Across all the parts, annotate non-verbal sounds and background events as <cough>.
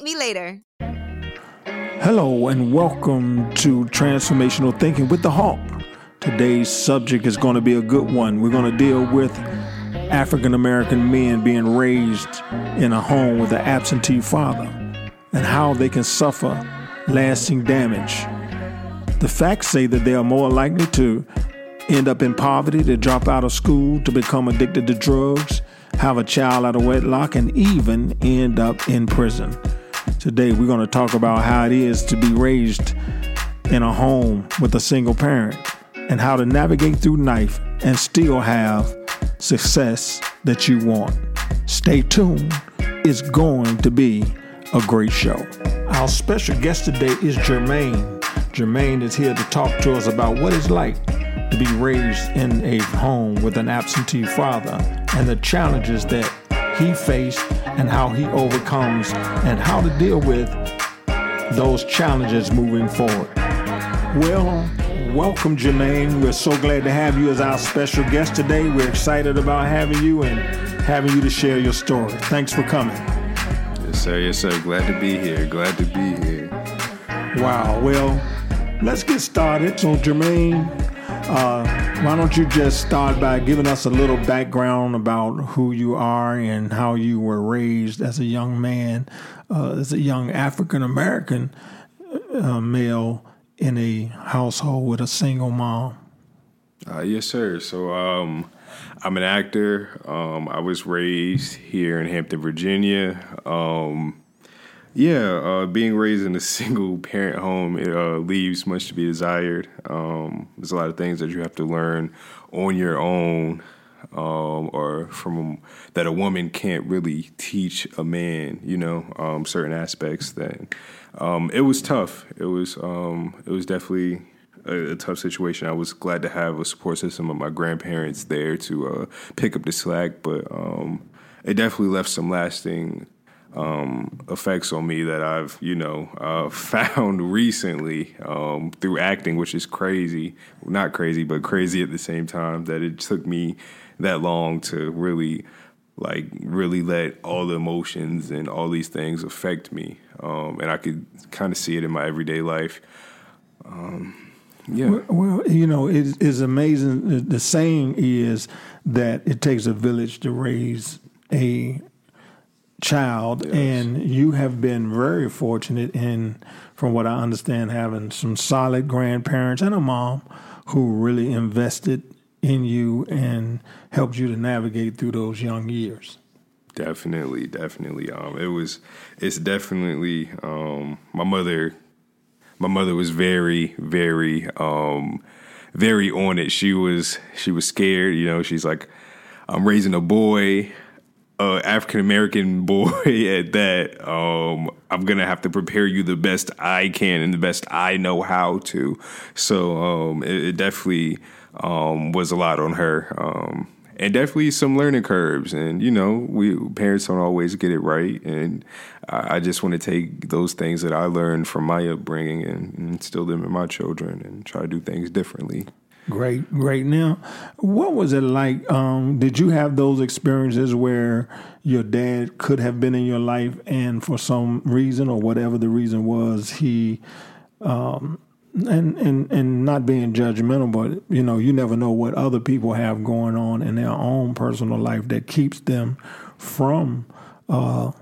me later. Hello, and welcome to Transformational Thinking with the Hawk. Today's subject is going to be a good one. We're going to deal with African American men being raised in a home with an absentee father and how they can suffer lasting damage. The facts say that they are more likely to end up in poverty, to drop out of school, to become addicted to drugs, have a child out of wedlock, and even end up in prison. Today, we're going to talk about how it is to be raised in a home with a single parent and how to navigate through life and still have success that you want. Stay tuned. It's going to be a great show. Our special guest today is Jermaine. Jermaine is here to talk to us about what it's like to be raised in a home with an absentee father and the challenges that he faced and how he overcomes and how to deal with those challenges moving forward. Well, welcome, Jermaine. We're so glad to have you as our special guest today. We're excited about having you and having you to share your story. Thanks for coming. Yes, sir. Yes, sir. Glad to be here. Glad to be here. Wow. Well, let's get started. So, Jermaine, uh, why don't you just start by giving us a little background about who you are and how you were raised as a young man, uh, as a young African American uh, male in a household with a single mom? Uh, yes, sir. So um, I'm an actor. Um, I was raised here in Hampton, Virginia. Um, yeah, uh, being raised in a <laughs> single parent home it uh, leaves much to be desired. Um, there's a lot of things that you have to learn on your own, um, or from that a woman can't really teach a man. You know, um, certain aspects that um, it was tough. It was um, it was definitely a, a, tough situation. I was glad to have a support system of my grandparents there to uh, pick up the slack, but um, it definitely left some lasting um, effects on me that I've, you know, uh, <laughs> found recently um, through acting, which is crazy. Not crazy, but crazy at the same time. That it took me that long to really, like, really let all the emotions and all these things affect me, um, and I could kind of see it in my everyday life. Um, yeah. Well, well, you know, it is amazing. The saying is that it takes a village to raise a child, yes. and you have been very fortunate in, from what I understand, having some solid grandparents and a mom who really invested in you and helped you to navigate through those young years. Definitely, definitely. Um, it was, it's definitely um, my mother. My mother was very, very, um, very on it. She was, she was scared. You know, she's like, I'm raising a boy uh, African American <laughs> boy at that, um, I'm gonna have to prepare you the best I can and the best I know how to. So um, it, it, definitely um, was a lot on her, um, and definitely some learning curves. And you know, we parents don't always get it right, and I, I just want to take those things that I learned from my upbringing and, and instill them in my children, and try to do things differently. Great, great. Now, what was it like? Um, did you have those experiences where your dad could have been in your life, and for some reason or whatever the reason was, he, um, and and and not being judgmental, but you know, you never know what other people have going on in their own personal life that keeps them from uh,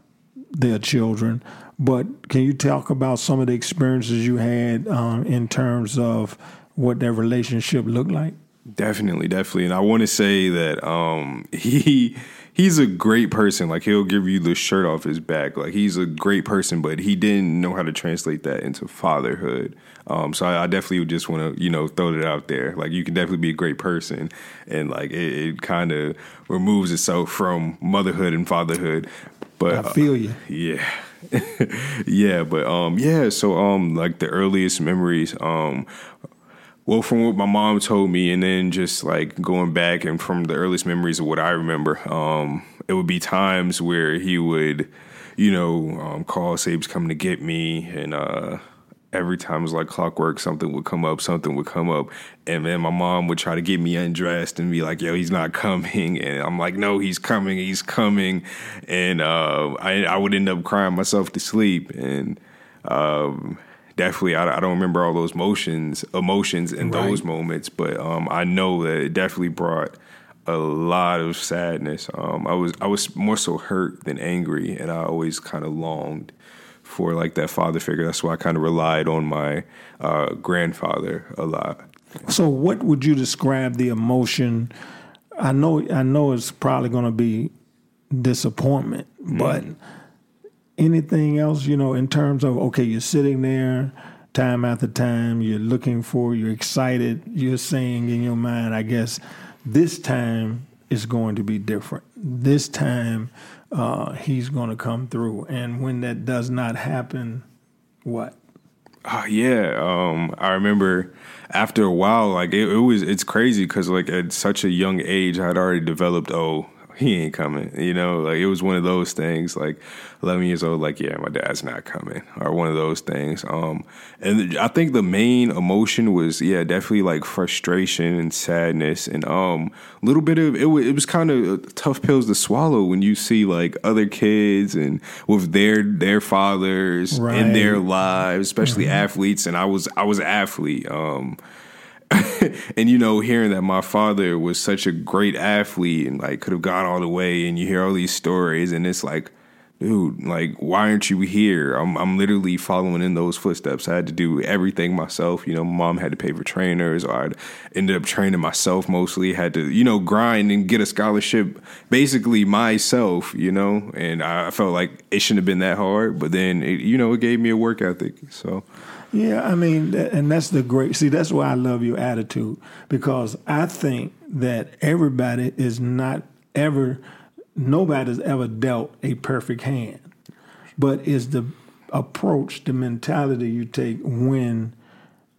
their children. But can you talk about some of the experiences you had um, in terms of what that relationship looked like? Definitely, definitely. And I want to say that um, <laughs> he he's a great person. Like he'll give you the shirt off his back. Like he's a great person, but he didn't know how to translate that into fatherhood. Um, so I, I, definitely just want to you know throw it out there. Like you can definitely be a great person, and like it, it kind of removes itself from motherhood and fatherhood. But I feel you. Uh, yeah, <laughs> yeah, but um, yeah. So um, like the earliest memories um. Well, from what my mom told me, and then just like going back and from the earliest memories of what I remember, um, it would be times where he would, you know, um, call Sabe's coming to get me, and uh, every time it was like clockwork, something would come up, something would come up. And then my mom would try to get me undressed and be like, yo, he's not coming. And I'm like, no, he's coming, he's coming. And uh, I, I would end up crying myself to sleep. And um, definitely, I, I, don't remember all those motions, emotions in right. those moments, but um, I know that it definitely brought a lot of sadness. Um, I was I was more so hurt than angry, and I always kind of longed for like that father figure. That's why I kind of relied on my uh, grandfather a lot. So, what would you describe the emotion? I know, I know, it's probably going to be disappointment, mm. but anything else, you know, in terms of okay, you're sitting there time after time, you're looking for, you're excited, you're saying in your mind, I guess this time is going to be different. This time uh, he's going to come through. And when that does not happen, what? Oh yeah, um, I remember after a while, like it, it was, it's crazy because like at such a young age, I had already developed. Oh, he ain't coming. You know, like it was one of those things. Like 11 years old, like yeah, my dad's not coming, or one of those things. Um, and I think the main emotion was yeah, definitely like frustration and sadness, and um, a little bit of it. Was, it was kind of tough pills to swallow when you see like other kids and with their their fathers right. in their lives, especially mm-hmm. athletes. And I was I was an athlete. Um, <laughs> and you know, hearing that my father was such a great athlete and like could have gone all the way, and you hear all these stories, and it's like, dude, like, why aren't you here? I'm I'm literally following in those footsteps. I had to do everything myself. You know, mom had to pay for trainers, or I'd ended up training myself mostly. Had to, you know, grind and get a scholarship basically myself. You know, and I felt like it shouldn't have been that hard, but then it, you know, it gave me a work ethic. So. Yeah, I mean, and that's the great. See, that's why I love your attitude because I think that everybody is not ever, nobody's ever dealt a perfect hand, but is the approach, the mentality you take when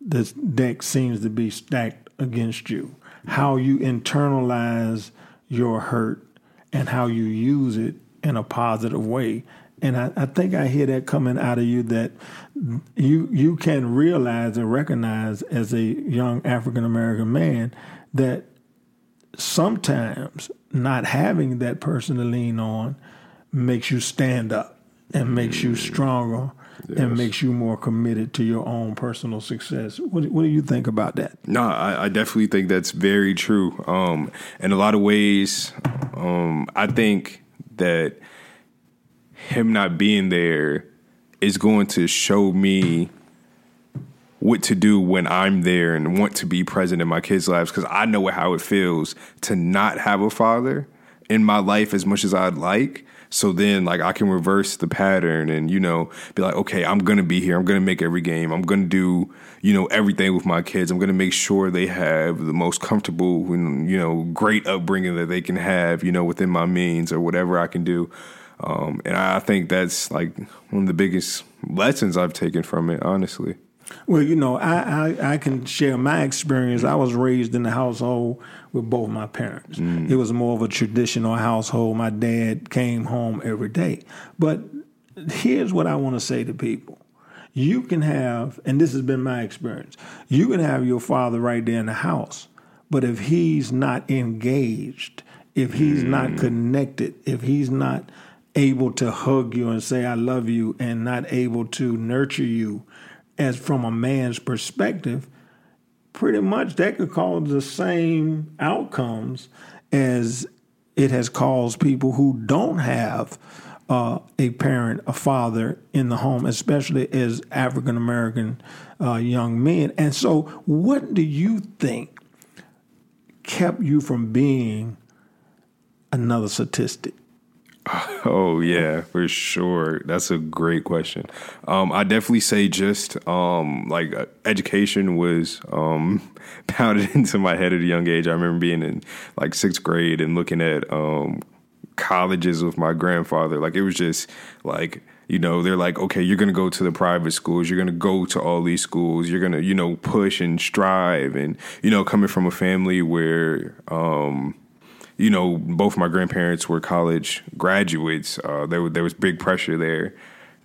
the deck seems to be stacked against you, how you internalize your hurt and how you use it in a positive way and I, I, think I hear that coming out of you that you you can realize and recognize as a young African American man that sometimes not having that person to lean on makes you stand up and makes you stronger yes. and makes you more committed to your own personal success. What, what do you think about that? No, I, I definitely think that's very true. Um, in a lot of ways, um, I think that him not being there is going to show me what to do when I'm there and want to be present in my kids' lives because I know how it feels to not have a father in my life as much as I'd like. So then, like, I can reverse the pattern and, you know, be like, okay, I'm going to be here. I'm going to make every game. I'm going to do, you know, everything with my kids. I'm going to make sure they have the most comfortable and, you know, great upbringing that they can have, you know, within my means or whatever I can do. Um, and I think that's like one of the biggest lessons I've taken from it, honestly. Well, you know, I, I, I, can share my experience. I was raised in a household with both my parents. Mm. It was more of a traditional household. My dad came home every day. But here's what I want to say to people. You can have, and this has been my experience, you can have your father right there in the house, but if he's not engaged, if he's mm. not connected, if he's not able to hug you and say I love you and not able to nurture you as from a man's perspective, pretty much that could cause the same outcomes as it has caused people who don't have uh, a parent, a father in the home, especially as African American uh, young men. And so, what do you think kept you from being another statistic? <laughs> Oh yeah, for sure. That's a great question. Um, I definitely say just um, like uh, education was um, <laughs> pounded <laughs> into my head at a young age. I remember being in like sixth grade and looking at um, colleges with my grandfather. Like it was just like You know, they're like, okay, you're gonna go to the private schools, you're gonna go to all these schools, you're gonna, you know, push and strive, and you know, coming from a family where, um, you know, both my grandparents were college graduates. Uh, there, there was big pressure there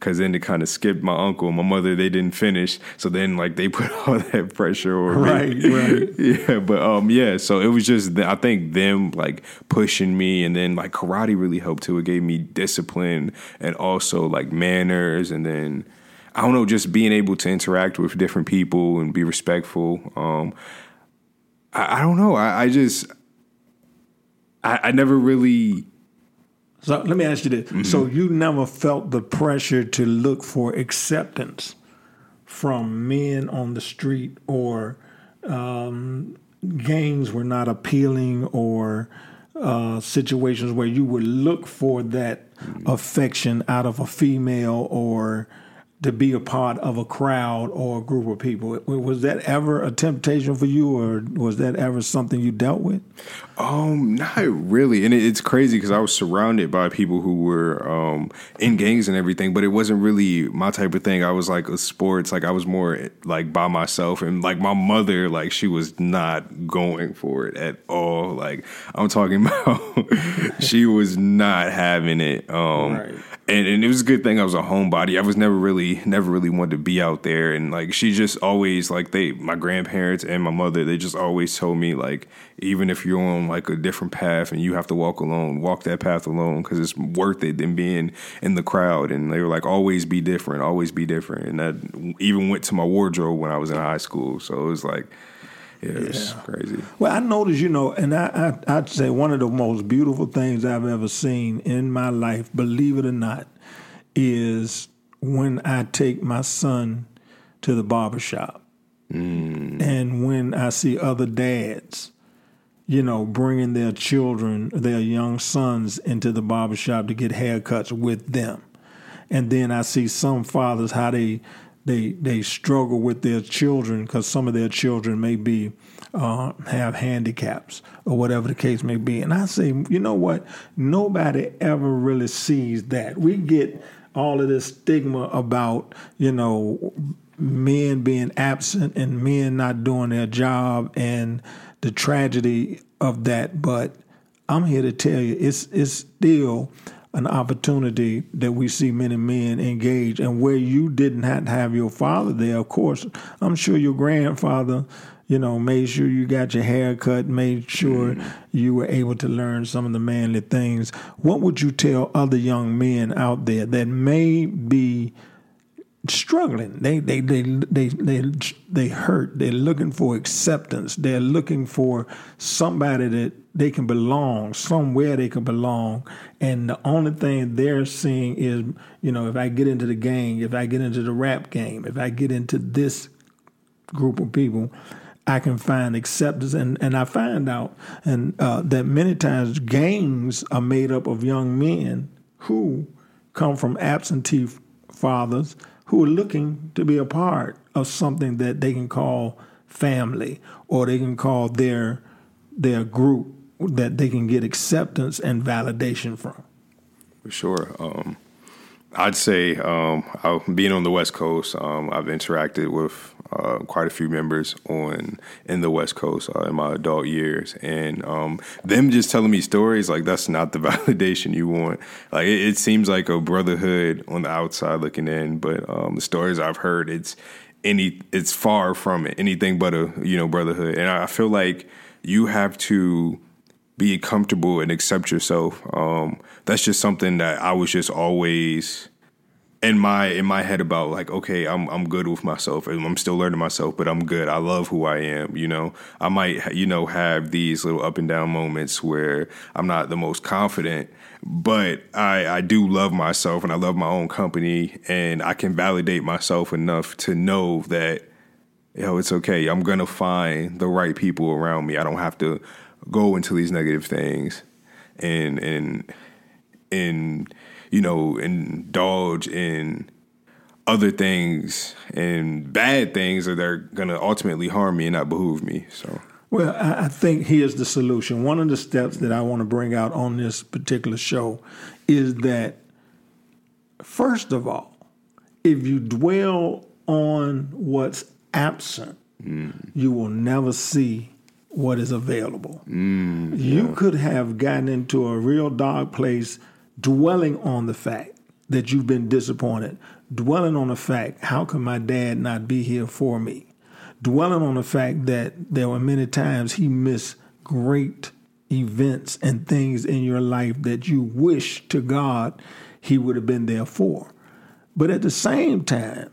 because then they kind of skipped my uncle and my mother. They didn't finish, so then like they <laughs> put all that pressure on right, me. Right, <laughs> yeah, but um, yeah. So it was just I think them like pushing me, and then like karate really helped too. It gave me discipline and also like manners, and then I don't know, just being able to interact with different people and be respectful. Um, I, I don't know. I, I just I, I never really. So let me ask you this: mm-hmm. So you never felt the pressure to look for acceptance from men on the street, or um, gangs were not appealing, or uh, situations where you would look for that mm-hmm. affection out of a female or to be a part of a crowd or a group of people. Was that ever a temptation for you, or was that ever something you dealt with? Um, not really, and it's crazy because I was surrounded by people who were um, in gangs and everything, but it wasn't really my type of thing. I was like a sports, like I was more like by myself, and like my mother, like she was not going for it at all. Like I'm talking <laughs> about, she was not having it. Um, right and, and it was a good thing I was a homebody. I was never really, never really wanted to be out there. And like, she just always like they, my grandparents and my mother, they just always told me like, even if you're on like a different path and you have to walk alone, walk that path alone because it's worth it than being in the crowd. And they were like, always be different, always be different. And that even went to my wardrobe when I was in high school. So it was like, yeah, it was yeah. crazy. Well, I noticed, you know, and I, I, I'd say one of the most beautiful things I've ever seen in my life, believe it or not, is when I take my son to the barbershop. Mm. And when I see other dads, you know, bringing their children, their young sons into the barbershop to get haircuts with them. And then I see some fathers how they they they struggle with their children because some of their children may be uh, have handicaps or whatever the case may be. And I say, you know what? Nobody ever really sees that. We get all of this stigma about you know men being absent and men not doing their job and the tragedy of that. But I'm here to tell you, it's it's still an opportunity that we see many men engage and where you didn't have to have your father there of course i'm sure your grandfather you know made sure you got your hair cut made sure mm. you were able to learn some of the manly things. What would you tell other young men out there that may be struggling? They they they they they, they hurt. They're looking for acceptance. They're looking for somebody that they can belong somewhere they can belong. And the only thing they're seeing is you know if i get into the gang if i get into the rap game if i get into this group of people i can find acceptance and and i find out and uh, that many times gangs are made up of young men who come from absentee fathers who are looking to be a part of something that they can call family or they can call their their group that they can get acceptance and validation from. For sure. Um, I'd say um, being on the West Coast, um, I've interacted with uh, quite a few members on in the West Coast uh, in my adult years, and um, them just telling me stories like that's not the <laughs> validation you want. Like it, it seems like a brotherhood on the outside looking in, but um, the stories I've heard, it's any, it's far from it, anything but a you know brotherhood, and I feel like you have to be comfortable and accept yourself. Um, that's just something that I was just always in my in my head about like okay I'm I'm good with myself. I'm still learning myself but I'm good. I love who I am you know? I might you know have these little up and down moments where I'm not the most confident but I I do love myself and I love my own company and I can validate myself enough to know that you know it's okay. I'm going to find the right people around me. I don't have to go into these negative things and and and you know indulge in other things and bad things that are going to ultimately harm me and not behoove me so. Well i think here's the solution. One of the steps that i want to bring out on this particular show is that first of all, if you dwell on what's absent, mm. you will never see what is available. Mm, you could have gotten into a real dark place dwelling on the fact that you've been disappointed, dwelling on the fact, how can my dad not be here for me? Dwelling on the fact that there were many times he missed great events and things in your life that you wish to God he would have been there for. But at the same time,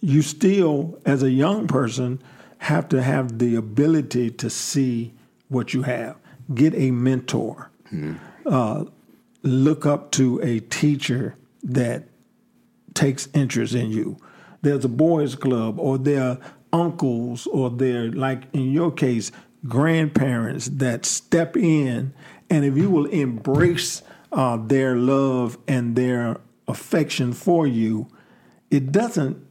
you still, as a young person, have to have the ability to see what you have. Get a mentor. Uh, look up to a teacher that takes interest in you. There's a boys' club, or there are uncles, or there, like in your case, grandparents that step in, and if you will embrace uh, their love and their affection for you, it doesn't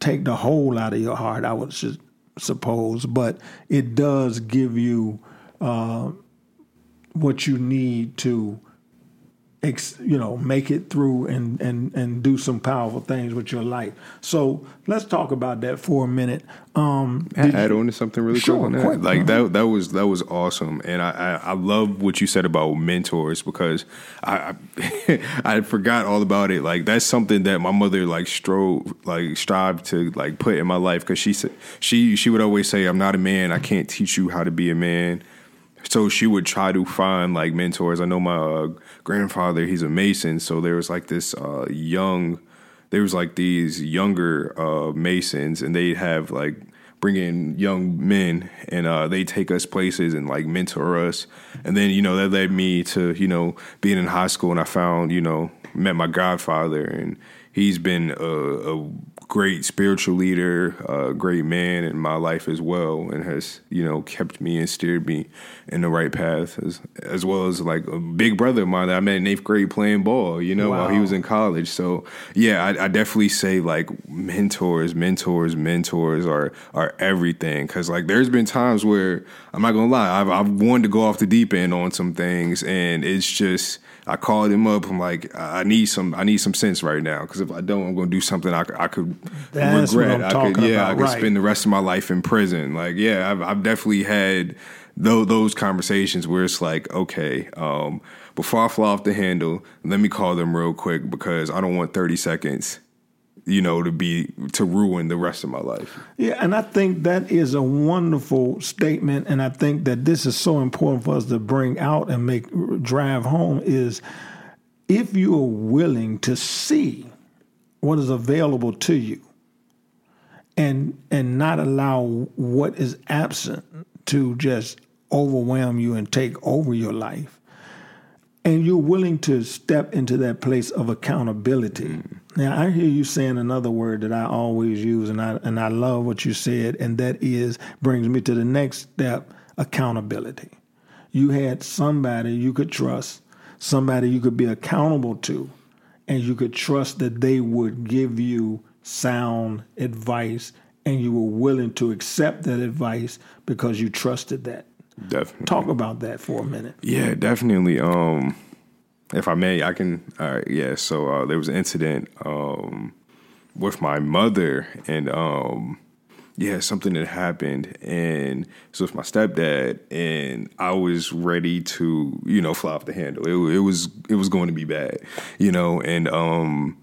take the whole out of your heart, I would su- suppose, but it does give you uh, what you need to, ex, you know, make it through and and and do some powerful things with your life. So let's talk about that for a minute. Um, add you- on to something really Sure, quick on that. Like that that was that was awesome, and I, I I love what you said about mentors because I I, <laughs> I forgot all about it. Like that's something that my mother like strove like strive to like put in my life because she said she she would always say I'm not a man. I can't teach you how to be a man. So she would try to find like mentors. I know my uh, grandfather; he's a mason. So there was like this uh, young there was like these younger uh, masons and they'd have like bring in young men and uh, they take us places and like mentor us and then you know that led me to you know being in high school and i found you know met my godfather and he's been a, a great spiritual leader a great man in my life as well and has you know kept me and steered me in the right path as as well as like a big brother of mine that i met in eighth grade playing ball you know while he was in college. So yeah, I, I definitely say like mentors, mentors, mentors are are everything. Cause like there's been times where I'm not gonna lie, I've I've wanted to go off the deep end on some things, and it's just. I called him up. I'm like, I need some. I need some sense right now because if I don't, I'm going to do something I could That's regret. I could, yeah, about, I could right. spend the rest of my life in prison. Like, yeah, I've, I've definitely had those, those conversations where it's like, okay, um, before I fly off the handle, let me call them real quick because I don't want 30 seconds, you know, to be to ruin the rest of my life. Yeah, and I think that is a wonderful statement, and I think that this is so important for us to bring out and make drive home is if you are willing to see what is available to you and and not allow what is absent to just overwhelm you and take over your life and you're willing to step into that place of accountability. Mm. Now, I hear you saying another word that I always use, and I and I love what you said, and that is brings me to the next step: accountability. You had somebody you could trust, somebody you could be accountable to, and you could trust that they would give you sound advice, and you were willing to accept that advice because you trusted that. Definitely. Talk about that for a minute. Yeah, definitely. Um, if I may, I can. All right, yeah. So uh, there was an incident um, with my mother, and um, yeah, something that happened, and so with my stepdad, and I was ready to, you know, fly off the handle. It, it was it was going to be bad, you know, and um,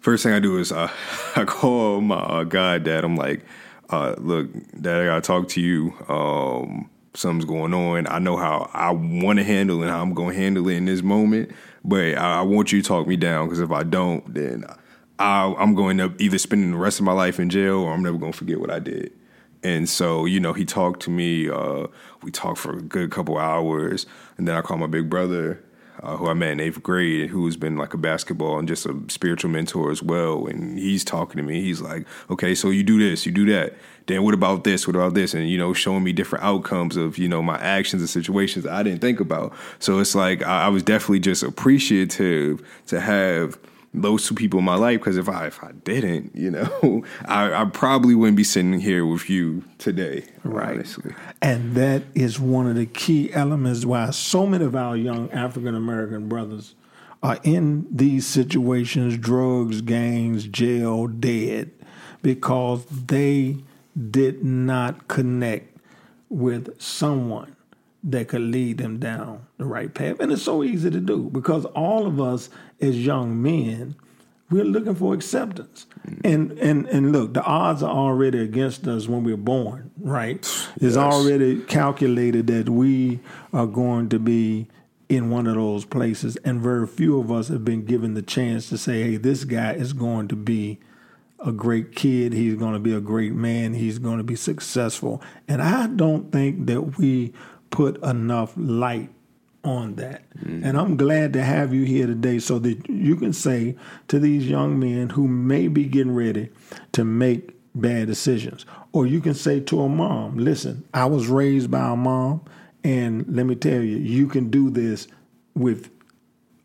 first thing I do is uh, <laughs> I call my uh, god dad. I'm like, uh, look, dad, I gotta talk to you. Um, something's going on. I know how I want to handle it, and how I'm going to handle it in this moment. But I, I want you to talk me down because if I don't, then I, I'm going to either spending the rest of my life in jail or I'm never going to forget what I did. And so, you know, he talked to me. Uh, we talked for a good couple hours, and then I called my big brother, uh, who I met in eighth grade, who's been like a basketball and just a spiritual mentor as well. And he's talking to me. He's like, "Okay, so you do this, you do that. Then what about this? What about this?" And you know, showing me different outcomes of you know my actions and situations I didn't think about. So it's like I, I was definitely just appreciative to have those two people in my life because if I if I didn't, you know, <laughs> I, I probably wouldn't be sitting here with you today. Honestly. And that is one of the key elements why so many of our young African American brothers are in these situations, drugs, gangs, jail, dead, because they did not connect with someone that could lead them down the right path. And it's so easy to do because all of us as young men, we're looking for acceptance. Mm-hmm. And and and look, the odds are already against us when we're born, right? It's yes. already calculated that we are going to be in one of those places and very few of us have been given the chance to say, "Hey, this guy is going to be a great kid. He's going to be a great man. He's going to be successful." And I don't think that we put enough light on that. Mm-hmm. And I'm glad to have you here today so that you can say to these young men who may be getting ready to make bad decisions, or you can say to a mom, listen, I was raised by a mom, and let me tell you, you can do this with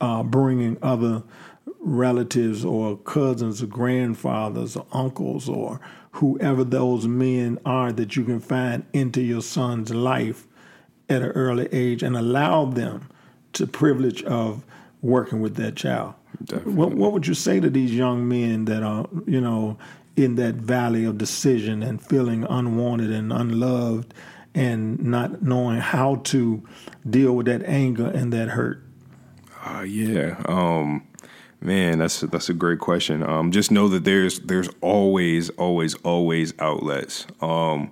uh, bringing other relatives or cousins or grandfathers or uncles or whoever those men are that you can find into your son's life at an early age and allow them the privilege of working with that child. What, what would you say to these young men that are, you know, in that valley of decision and feeling unwanted and unloved and not knowing how to deal with that anger and that hurt? Uh, yeah. Um, man, that's a, that's a great question. Um, just know that there's there's always always always outlets. Um,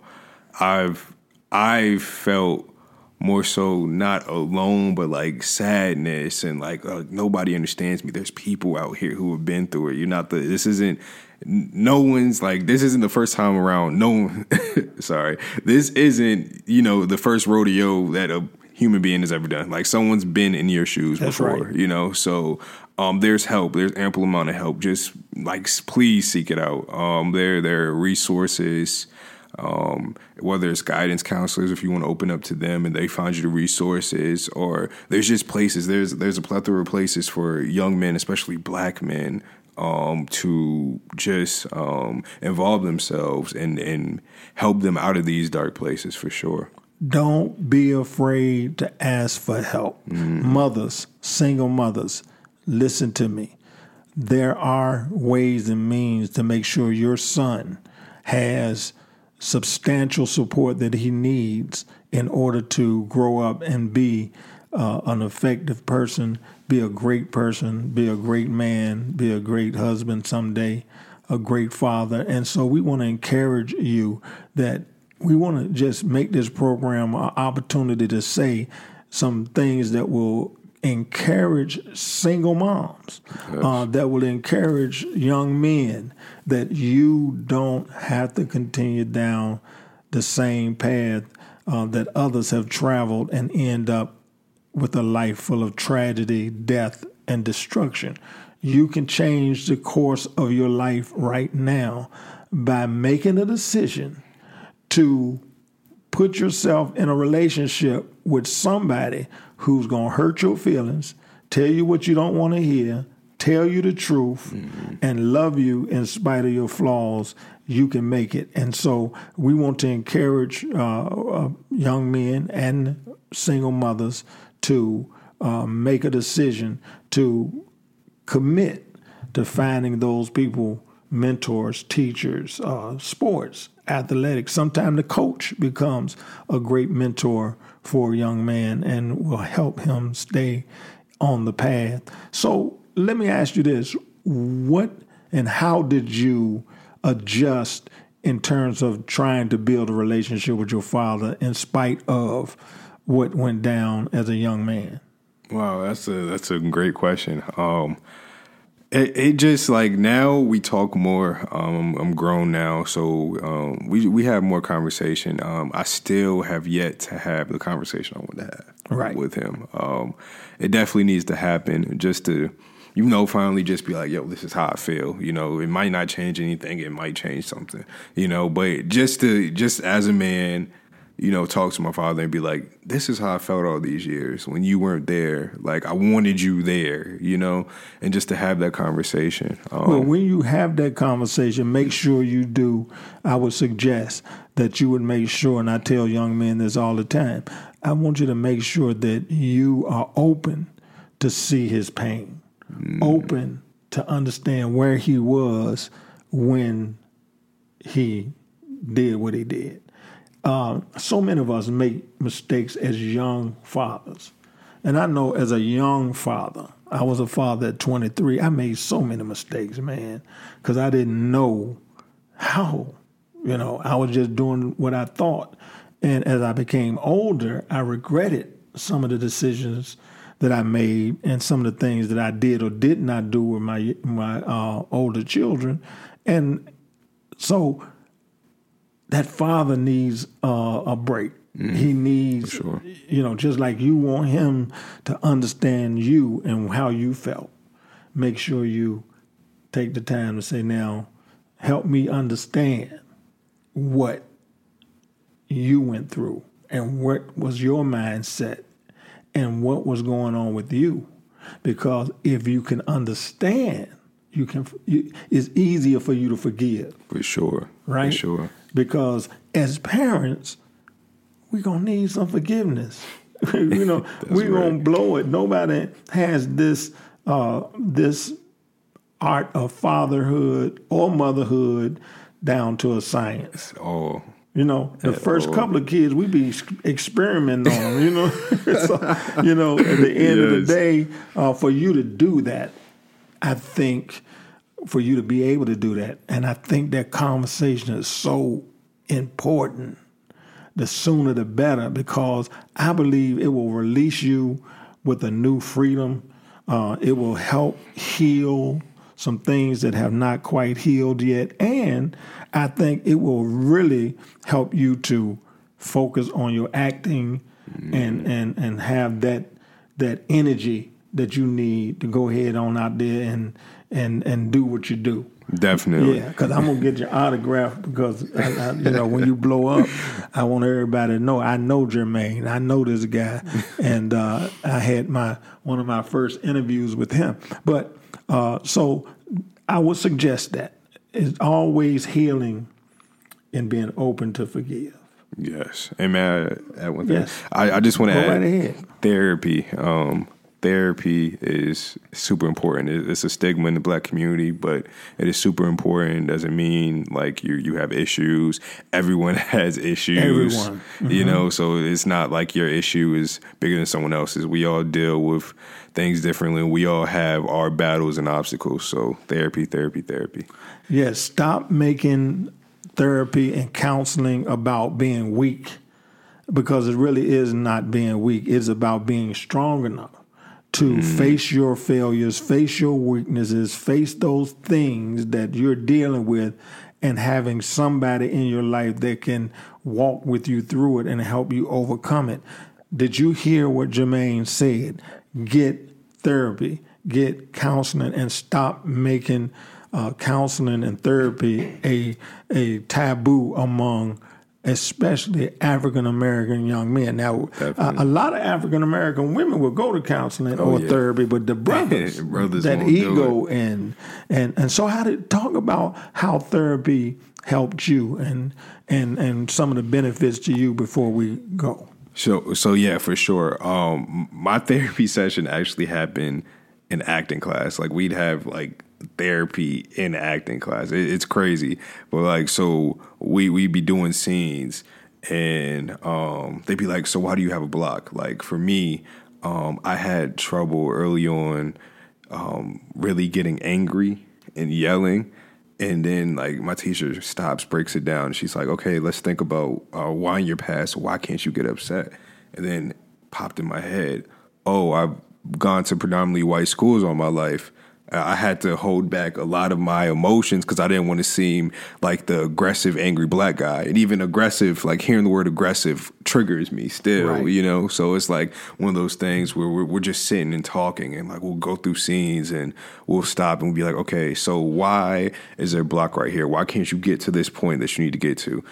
I've I've felt more so not alone, but like sadness and like uh, nobody understands me. There's people out here who have been through it. You're not the. This isn't. No one's like this isn't the first time around. No, <laughs> sorry, this isn't you know the first rodeo that a human being has ever done. Like someone's been in your shoes That's before, right. you know. So um, there's help. There's ample amount of help. Just like please seek it out. Um, there there are resources um, whether it's guidance counselors if you want to open up to them and they find you the resources or there's just places there's there's a plethora of places for young men especially black men um, to just um, involve themselves and and help them out of these dark places for sure. Don't be afraid to ask for help. Mm-hmm. mothers single mothers listen to me. There are ways and means to make sure your son has substantial support that he needs in order to grow up and be uh, an effective person, be a great person, be a great man, be a great husband someday, a great father. And so we want to encourage you that we want to just make this program an opportunity to say some things that will encourage single moms, yes. uh, that will encourage young men that you don't have to continue down the same path uh, that others have traveled and end up with a life full of tragedy, death, and destruction. You can change the course of your life right now by making a decision to put yourself in a relationship with somebody who's going to hurt your feelings, tell you what you don't want to hear, tell you the truth, mm-hmm. and love you in spite of your flaws, you can make it. And so we want to encourage uh, uh, young men and single mothers to uh, make a decision to commit to finding those people mentors, teachers, uh, sports, athletics. Sometimes the coach becomes a great mentor for a young man and will help him stay on the path. So let me ask you this what and how did you adjust in terms of trying to build a relationship with your father in spite of what went down as a young man? Wow, that's a that's a great question. Um, it, it, just like now we talk more. Um, I'm grown now, so um, we we have more conversation. Um, I still have yet to have the conversation I want to have right. with him. Um, it definitely needs to happen just to, you know, finally just be like, yo, this is how I feel. You know, it might not change anything. It might change something. You know, but just to just as a man you know, talk to my father and be like, this is how I felt all these years when you weren't there. Like, I wanted you there, you know, and just to have that conversation. Um, well, when you have that conversation, make sure you do. I would suggest that you would make sure, and I tell young men this all the time, I want you to make sure that you are open to see his pain. open to understand where he was when he did what he did. Uh, so many of us make mistakes as young fathers. And I know as a young father, I was a father at 23. I made so many mistakes, man, because I didn't know how. You know, I was just doing what I thought. And as I became older, I regretted some of the decisions that I made and some of the things that I did or did not do with my my uh, older children. And so that father needs uh, a break. Mm, he needs, sure. you know, just like you want him to understand you and how you felt. Make sure you take the time to say, now, help me understand what you went through and what was your mindset and what was going on with you. Because if you can understand, you can. You, it's easier for you to forgive. For sure. Right. For sure. Because as parents, we're gonna need some forgiveness. <laughs> you know, <laughs> we're right. gonna blow it. Nobody has this uh, this art of fatherhood or motherhood down to a science. Oh. You know, the first couple of kids, we be experimenting on them. You know, <laughs> so, you know, at the end yes. of the day, uh, for you to do that, I think for you to be able to do that. And I think that conversation is so important. The sooner the better, because I believe it will release you with a new freedom. Uh, it will help heal some things that have not quite healed yet. And I think it will really help you to focus on your acting mm. and, and, and have that that energy that you need to go ahead on out there and and and do what you do. Definitely. Yeah, because I'm gonna get your autograph because I, I, you know when you blow up, I want everybody to know I know Jermaine. I know this guy, and uh, I had my one of my first interviews with him. But uh, so I would suggest that it's always healing and being open to forgive. Yes, and man, I, I, yes. I, I just want to add right therapy. Um, therapy is super important. It's a stigma in the black community, but it is super important. Doesn't mean like you you have issues. Everyone <laughs> has issues. Everyone, mm-hmm. you know. So it's not like your issue is bigger than someone else's. We all deal with things differently. We all have our battles and obstacles. So therapy, therapy, therapy. Yes. Stop making therapy and counseling about being weak because it really is not being weak. It's about being strong enough to mm. face your failures, face your weaknesses, face those things that you're dealing with, and having somebody in your life that can walk with you through it and help you overcome it. Did you hear what Jermaine said? Get therapy, get counseling, and stop making uh, counseling and therapy a a taboo among especially African American young men. Now, uh, a lot of African American women will go to counseling oh, or yeah. therapy, but the <laughs> brothers, brothers that ego and and and so how to talk about how therapy helped you and and and some of the benefits to you before we go. So so yeah, for sure. Um, my <laughs> therapy session actually happened in acting class. Like we'd have like therapy in acting class. It, it's crazy, but like so we we be doing scenes and um, they'd be like, "So why do you have a block?" Like for me, um, I had trouble early on, um, really getting angry and yelling. And then, like, my teacher stops, breaks it down. she's like, okay, let's think about uh, why in your past, why can't you get upset? And then popped in my head, oh, I've gone to predominantly white schools all my life. Uh, I had to hold back a lot of my emotions because I didn't want to seem like the aggressive, angry black guy. And even aggressive, like hearing the word aggressive triggers me still, right. you know? So it's like one of those things where we're, we're, just sitting and talking and like we'll go through scenes and we'll stop and we'll be like, okay, so why is there a block right here? Why can't you get to this point that you need to get to?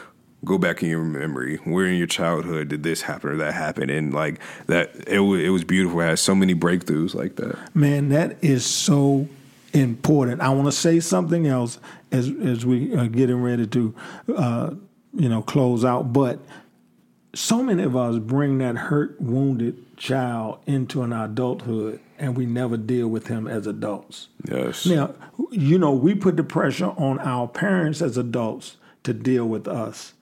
Go back in your memory. Where in your childhood did this happen or that happen? And like that, it was it was beautiful. It has so many breakthroughs like that. Man, that is so important. I want to say something else as as we are getting ready to, uh, you know, close out. But so many of us bring that hurt, wounded child into an adulthood and we never deal with him as adults. Yes. Now, you know, we put the pressure on our parents as adults to deal with us,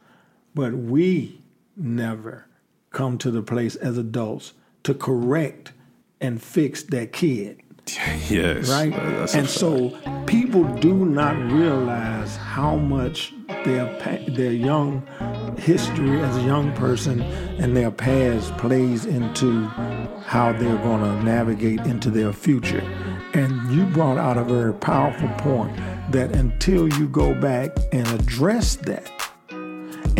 but we never come to the place as adults to correct and fix that kid. <laughs> yes. Right? And so people do not realize how much their their young history as a young person and their past plays into how they're going to navigate into their future. And you brought out a very powerful point that until you go back and address that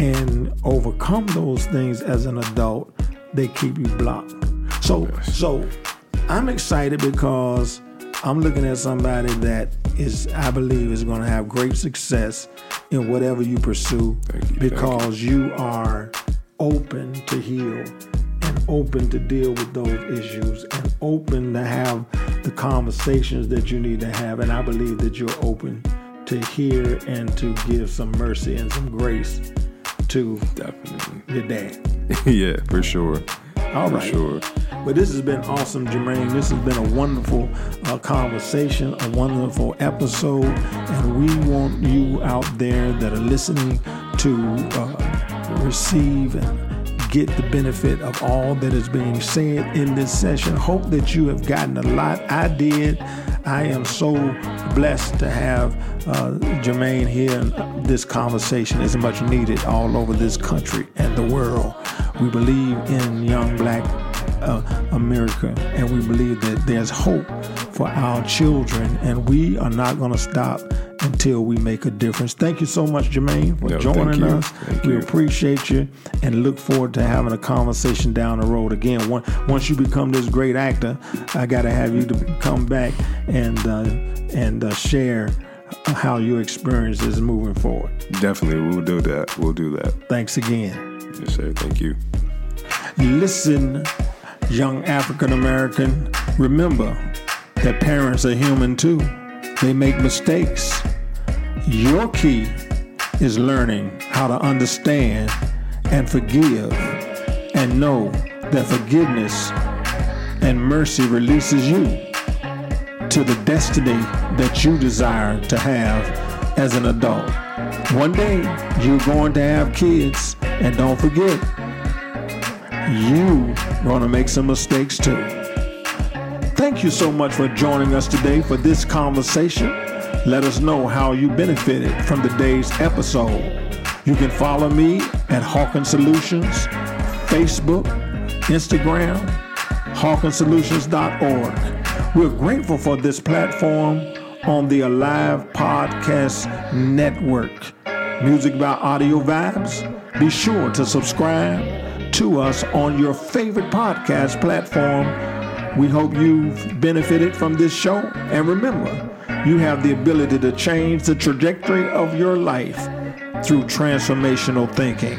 and overcome those things as an adult, they keep you blocked. So, so I'm excited because I'm looking at somebody that is, I believe, is going to have great success in whatever you pursue you, because you are open to heal and open to deal with those issues and open to have the conversations that you need to have. And I believe that you're open to hear and to give some mercy and some grace to Definitely. your <laughs> dad. yeah, for sure. All for right. sure. But this has been awesome, Jermaine. This has been a wonderful uh, conversation, a wonderful episode. And we want you out there that are listening to uh, receive and get the benefit of all that is being said in this session. Hope that you have gotten a lot. I did. I am so blessed to have uh, Jermaine here. And this conversation is much needed all over this country and the world. We believe in young black uh, America, and we believe that there's hope for our children, and we are not going to stop until we make a difference. Thank you so much, Jermaine, for No, joining us. Thank we you. appreciate you, and look forward to having a conversation down the road again. One- Once you become this great actor, I got to have you to come back and uh, and uh, share how your experience is moving forward. Definitely, we'll do that. We'll do that. Thanks again. Yes, sir. Thank you. Listen, young African American, remember that parents are human too. They make mistakes. Your key is learning how to understand and forgive and know that forgiveness and mercy releases you to the destiny that you desire to have as an adult. One day you're going to have kids, and don't forget, you're going to make some mistakes too. Thank you so much for joining us today for this conversation. Let us know how you benefited from today's episode. You can follow me at Hawkins Solutions, Facebook, Instagram, hawkinsolutions.org. We're grateful for this platform on the Alive Podcast Network. Music by Audio Vibes. Be sure to subscribe to us on your favorite podcast platform. We hope you've benefited from this show. And remember, you have the ability to change the trajectory of your life through transformational thinking.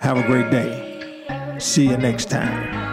Have a great day. See you next time.